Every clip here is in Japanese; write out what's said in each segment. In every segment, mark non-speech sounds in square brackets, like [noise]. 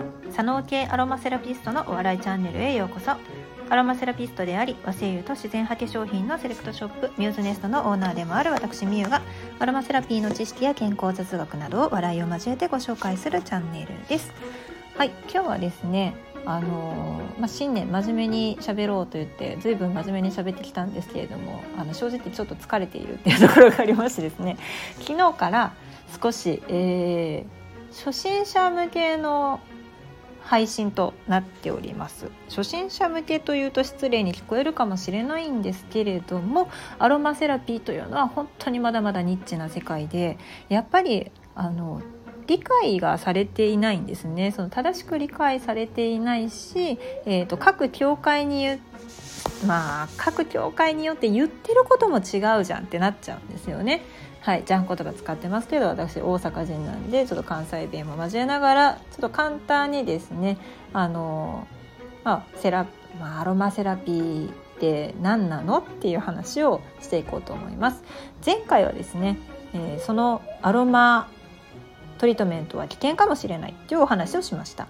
ん左脳系アロマセラピストのお笑いチャンネルへようこそ。アロマセラピストであり和製油と自然派化粧品のセレクトショップミューズネストのオーナーでもある私みゆがアロマセラピーの知識や健康雑学などを笑いを交えてご紹介するチャンネルです。はい今日はですねあのまあ、新年真面目に喋ろうと言って随分真面目に喋ってきたんですけれどもあの正直ちょっと疲れているっていうところがありましてですね。昨日から少し、えー、初心者向けの配信となっております初心者向けというと失礼に聞こえるかもしれないんですけれどもアロマセラピーというのは本当にまだまだニッチな世界でやっぱりあの理解がされていないんですねその正しく理解されていないし、えーと、各教会にまあ各教会によって言ってることも違うじゃんってなっちゃうんですよね。はい、ジャンコとか使ってますけど私大阪人なんでちょっと関西弁も交えながらちょっと簡単にですねあの、まあ、セラ、まあ、アロマセラピーって何なのっていう話をしていこうと思います。前回はですね、えー、そのアロマトリートメントは危険かもしれないというお話をしました。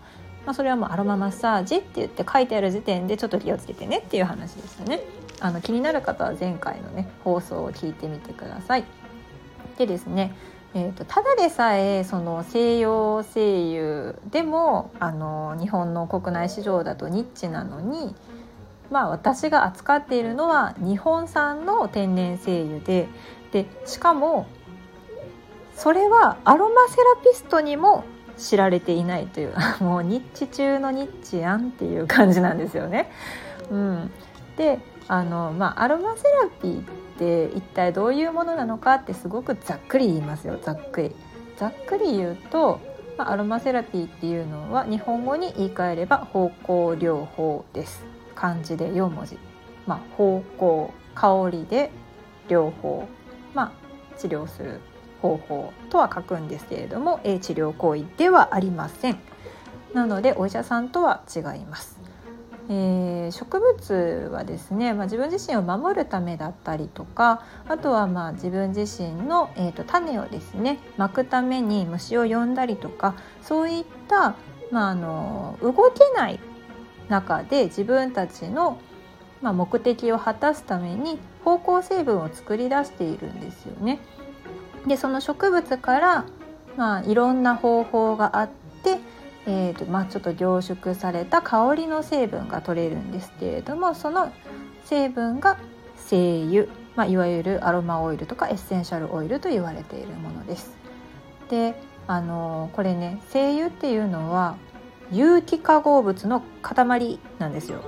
まあ、それはもうアロママッサージって言って書いてある時点でちょっと気をつけてねっていう話でしたね。あの気になる方は前回のね放送を聞いてみてください。でですね、えーと、ただでさえその西洋精油でもあの日本の国内市場だとニッチなのに、まあ、私が扱っているのは日本産の天然精油ででしかもそれはアロマセラピストにも知られていないという [laughs] もうニッチ中のニッチやんっていう感じなんですよね。うん、であの、まあ、アロマセラピーって一体どういうものなのかってすごくざっくり言いますよ。ざっくり。ざっくり言うと、まあ、アロマセラピーっていうのは日本語に言い換えれば方向療法です。漢字で4文字、まあ、方向香りで療法、まあ、治療する方法とは書くんですけれども、治療行為ではありません。なのでお医者さんとは違います。えー、植物はですね、まあ、自分自身を守るためだったりとかあとはまあ自分自身の、えーと、種をですねまくために虫を呼んだりとかそういった、まあ、あの動けない中で自分たちの、まあ、目的を果たすために芳香成分を作り出しているんですよね。でその植物から、まあ、いろんな方法があってえーとまあ、ちょっと凝縮された香りの成分が取れるんですけれどもその成分が精油、まあ、いわゆるアロマオイルとかエッセンシャルオイルと言われているものです。であのこれね精油っていうのは有機化合物の塊なんですよ。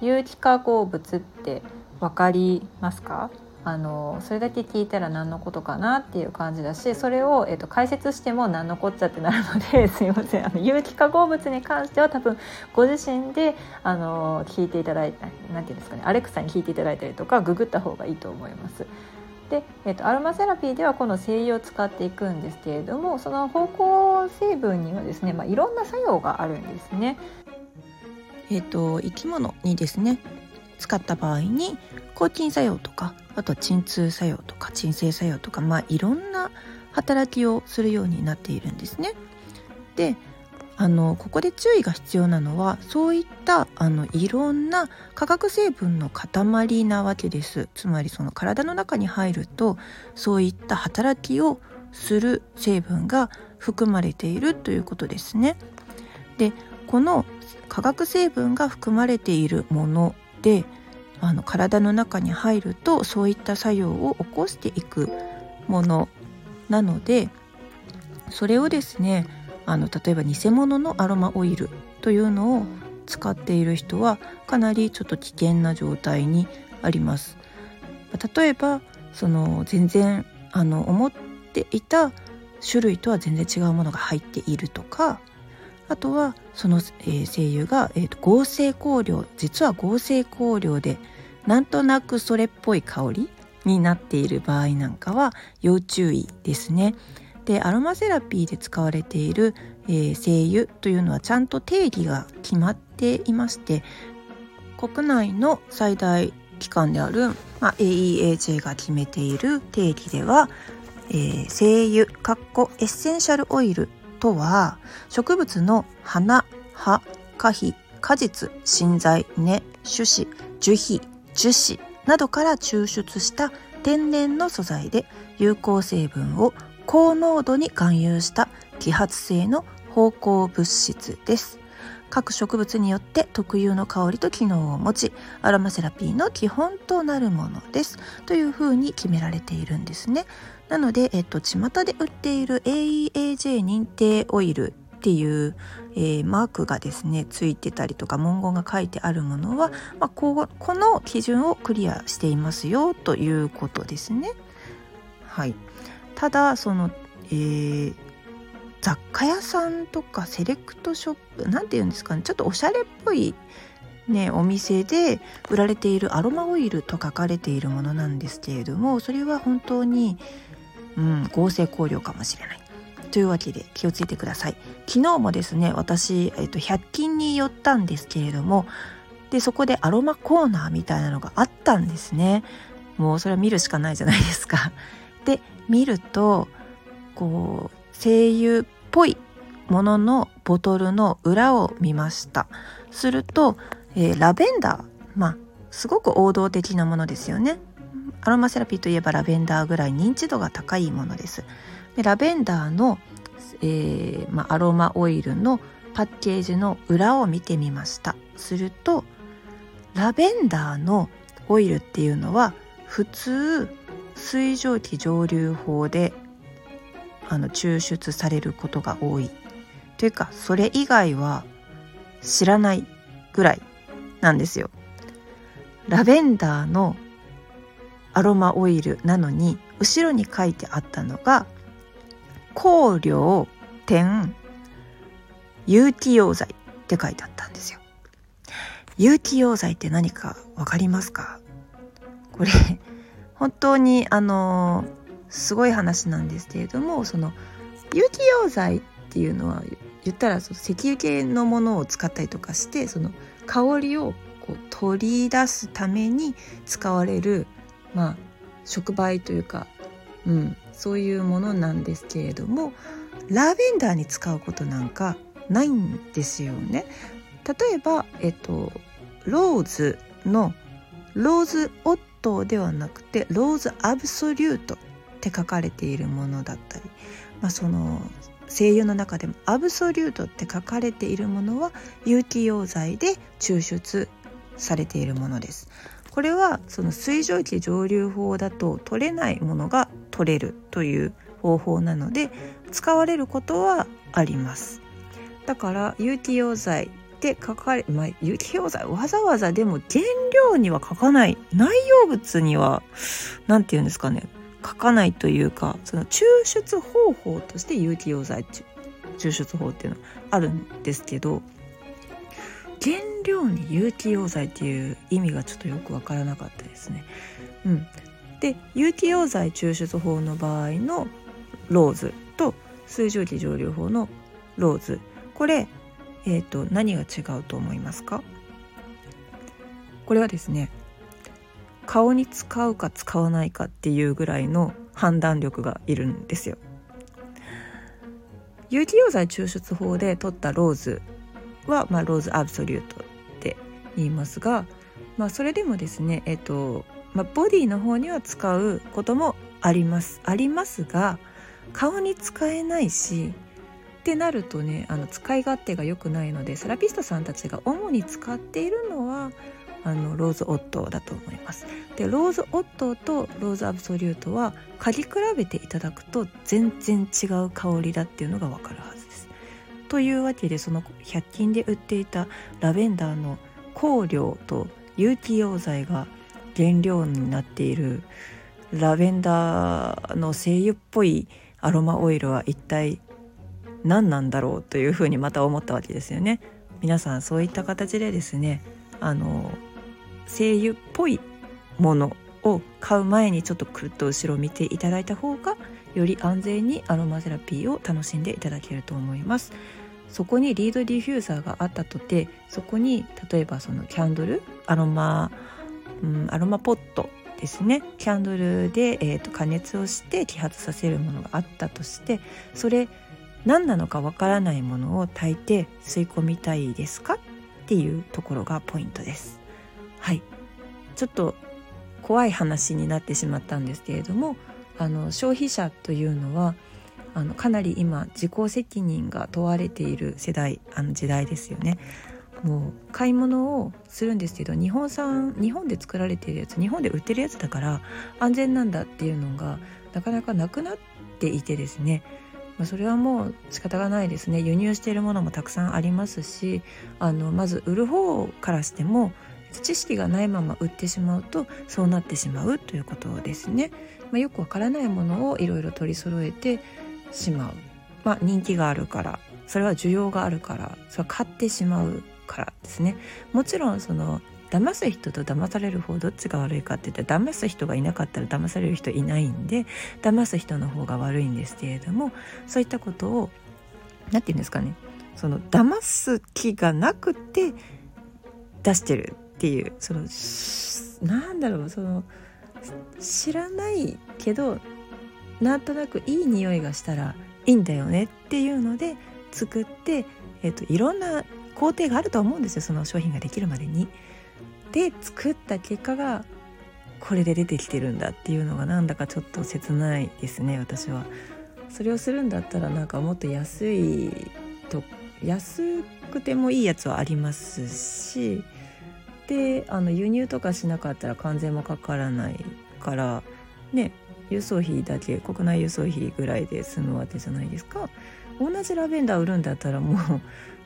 有機化合物って分かりますか？あのそれだけ聞いたら何のことかなっていう感じだしそれを、えーと、解説しても何のこっちゃってなるので [laughs] すいませんあの有機化合物に関しては多分ご自身であの聞いていただいた何て言うんですかねアレクサに聞いていただいたりとかググった方がいいと思います。で、えーと、アロマセラピーではこの精油を使っていくんですけれどもその芳香成分にはですね、まあ、いろんな作用があるんですね。えーと生き物にですね使った場合に抗菌作用とかあとは鎮痛作用とか鎮静作用とかまあいろんな働きをするようになっているんですね。であのここで注意が必要なのはそういったあのいろんな化学成分の塊なわけですつまりその体の中に入るとそういった働きをする成分が含まれているということですね。でこの化学成分が含まれているものであの体の中に入るとそういった作用を起こしていくものなのでそれをですねあの例えば偽物のアロマオイルというのを使っている人はかなりちょっと危険な状態にあります。例えばその全然あの思っていた種類とは全然違うものが入っているとかあとはその、えー、精油が、えーと、合成香料実は合成香料でなんとなくそれっぽい香りになっている場合なんかは要注意ですね。でアロマセラピーで使われている、えー、精油というのはちゃんと定義が決まっていまして国内の最大機関である、まあ、AEAJ が決めている定義では、えー、精油かっこエッセンシャルオイルとは植物の花葉果皮果実芯材根種子樹皮樹脂などから抽出した天然の素材で有効成分を高濃度に含有した揮発性の芳香物質です。各植物によって特有の香りと機能を持ちアロマセラピーの基本となるものですというふうに決められているんです。ねなので、えっと、巷で売っている AEAJ 認定オイルっていう、えー、マークがですねついてたりとか文言が書いてあるものは、まあ、ここの基準をクリアしていますよということですね。はい、ただその、えー、雑貨屋さんとかセレクトショップ何て言うんですかねちょっとおしゃれっぽいね、お店で売られているアロマオイルと書かれているものなんですけれどもそれは本当に、うん、合成香料かもしれないというわけで気をつけてください。昨日もですね私、えっと、100均に寄ったんですけれどもでそこでアロマコーナーみたいなのがあったんですね。もうそれは見るしかないじゃないですか。で見るとこう精油っぽいもののボトルの裏を見ました。すると、えー、ラベンダーまあすごく王道的なものですよね。アロマセラピーといえばラベンダーぐらい認知度が高いものです。でラベンダーの、えー、まあ、アロマオイルのパッケージの裏を見てみましたするとラベンダーのオイルっていうのは普通水蒸気蒸留法であの抽出されることが多いというかそれ以外は知らないぐらいなんですよ。ラベンダーのアロマオイルなのに後ろに書いてあったのが香料点有機溶剤って書いてあったんですよ。有機溶剤って何か分かりますか？これ本当にあのすごい話なんですけれどもその有機溶剤っていうのは言ったらその石油系のものを使ったりとかしてその香りをこう取り出すために使われるまあ触媒というか、うん、そういうものなんですけれどもラベンダーに使うことなんかないんですよね。例えば、えっと、ローズのローズオットではなくてローズアブソリュートって書かれているものだったり、まあ、その声優の中でもアブソリュートって書かれているものは有機溶剤で抽出されているものです。これはその水蒸気蒸留法だと取れないものが取れるという方法なので使われることはあります。だから有機溶剤で書かれ、まあ、有機溶剤わざわざでも原料には書かない。内容物には何て言うんですかね。書かないというかその抽出方法として有機溶剤抽出法っていうのあるんですけど原料に有機溶剤っていう意味がちょっとよく分からなかったですね。うん、で有機溶剤抽出法の場合のローズと水蒸気蒸留法のローズこれ、えーと、何が違うと思いますか？これはですね顔に使うか使わないかっていうぐらいの判断力がいるんですよ。有機溶剤抽出法で取ったローズは、まあ、ローズアブソリュートって言いますが、まあ、それでもですね、えっとまあ、ボディの方には使うこともありますありますが顔に使えないしってなるとねあの使い勝手が良くないのでセラピストさんたちが主に使っているのはあのローズオットーだと思います。でローズオットーとローズアブソリュートは嗅ぎ比べていただくと全然違う香りだっていうのがわかるはずです。というわけでその100均で売っていたラベンダーの香料と有機溶剤が原料になっているラベンダーの精油っぽいアロマオイルは一体何なんだろうというふうにまた思ったわけですよね。皆さんそういった形でですねあの精油っぽいものを買う前にちょっとくるっと後ろ見ていただいた方がより安全にアロマセラピーを楽しんでいただけると思います。そこにリードディフューザーがあったとてそこに例えばそのキャンドルアロマ、うん、アロマポットですね。キャンドルで、えーと、加熱をして揮発させるものがあったとしてそれ何なのかわからないものを炊いて吸い込みたいですか？っていうところがポイントです。はい。ちょっと怖い話になってしまったんですけれどもあの消費者というのはあのかなり今自己責任が問われている世代あの時代ですよね。もう買い物をするんですけど日本産日本で作られてるやつ日本で売ってるやつだから安全なんだっていうのがなかなかなくなっていてですね。まあそれはもう仕方がないですね。輸入しているものもたくさんありますしあのまず売る方からしても知識がないまま売ってしまうとそうなってしまうということですね。まあ、よくわからないものをいろいろ取り揃えてしまう、まあ、人気があるからそれは需要があるからそれは買ってしまう。からですね。もちろんその騙す人と騙される方どっちが悪いかって言ったら騙す人がいなかったら騙される人いないんで騙す人の方が悪いんですけれどもそういったことを何て言うんですかね。その騙す気がなくて出してるっていうそのなんだろうその知らないけどなんとなくいい匂いがしたらいいんだよねっていうので作って、えーと、いろんな工程があると思うんですよその商品ができるまでに。で作った結果がこれで出てきてるんだっていうのがなんだかちょっと切ないですね私は。それをするんだったらなんかもっと安いと安くてもいいやつはありますしであの輸入とかしなかったら関税もかからないからね輸送費だけ国内輸送費ぐらいで済むわけじゃないですか同じラベンダー売るんだったらも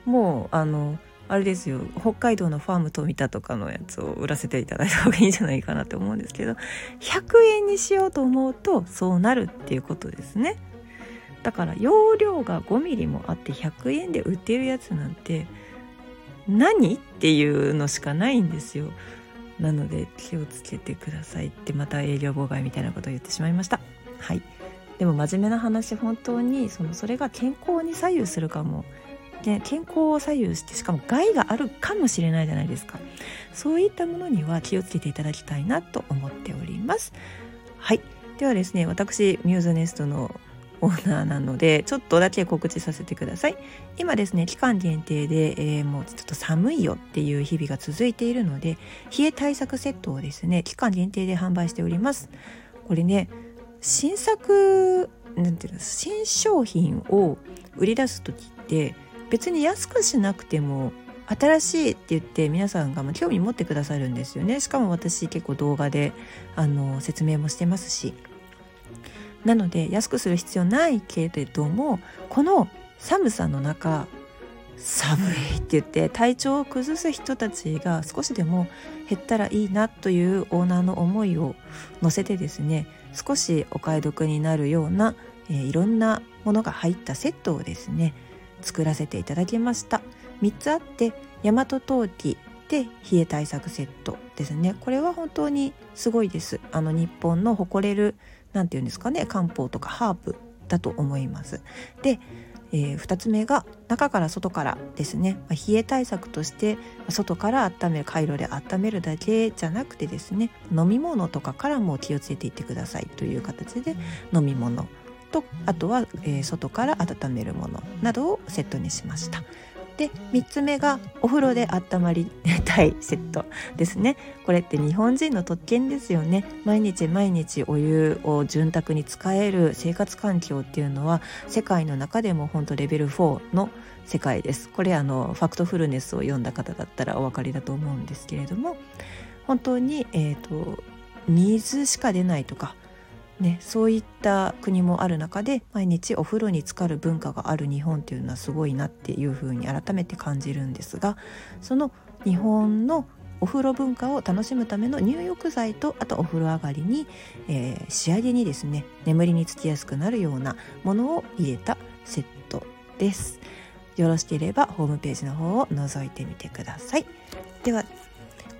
う [laughs] もうあのあれですよ。北海道のファーム富田とかのやつを売らせていただいた方がいいんじゃないかなって思うんですけど100円にしようと思うとそうなるっていうことですね。だから容量が5ミリもあって100円で売ってるやつなんて何っていうのしかないんですよ。なので気をつけてくださいってまた営業妨害みたいなことを言ってしまいました。はい。でも真面目な話本当にそのそれが健康に左右するかも。で健康を左右してしかも害があるかもしれないじゃないですか。そういったものには気をつけていただきたいなと思っております。はい。ではですね私ミューズネストのオーナーなのでちょっとだけ告知させてください。今ですね期間限定で、えー、もうちょっと寒いよっていう日々が続いているので冷え対策セットをですね期間限定で販売しております。これね新作なんていうの新商品を売り出す時って別に安くしなくても新しいって言って皆さんが興味持ってくださるんですよね。しかも私結構動画であの説明もしてますし。なので安くする必要ないけれどもこの寒さの中寒いって言って体調を崩す人たちが少しでも減ったらいいなというオーナーの思いを乗せてですね少しお買い得になるような、えー、いろんなものが入ったセットをですね作らせていただきました。3つあって大和陶器で冷え対策セットですね。これは本当にすごいです。あの日本の誇れる何て言うんですかね漢方とかハーブだと思います。でえー、2つ目が中から外からですね、まあ、冷え対策として外から温める回路で温めるだけじゃなくてですね。飲み物とかからも気をつけていってください。という形で飲み物とあとは、えー、外から温めるものなどをセットにしました。で3つ目がお風呂で温まり [laughs] たいセットですね。これって日本人の特権ですよね。毎日毎日お湯を潤沢に使える生活環境っていうのは世界の中でも本当レベル4の世界です。これあのファクトフルネスを読んだ方だったらお分かりだと思うんですけれども本当に、えーと水しか出ないとかね、そういった国もある中で毎日お風呂に浸かる文化がある日本っていうのはすごいなっていうふうに改めて感じるんですがその日本のお風呂文化を楽しむための入浴剤とあとお風呂上がりに、えー、仕上げにですね眠りにつきやすくなるようなものを入れたセットです。よろしければホームページの方を覗いてみてください。では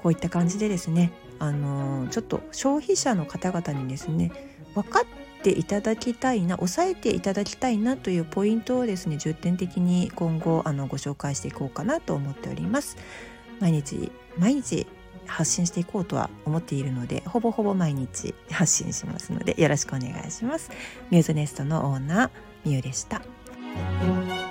こういった感じでですねあのー、ちょっと消費者の方々にですね分かっていただきたいな抑えていただきたいなというポイントをですね重点的に今後あのご紹介していこうかなと思っております。毎日毎日発信していこうとは思っているのでほぼほぼ毎日発信しますのでよろしくお願いします。ミューズネストのオーナーみゆでしたした。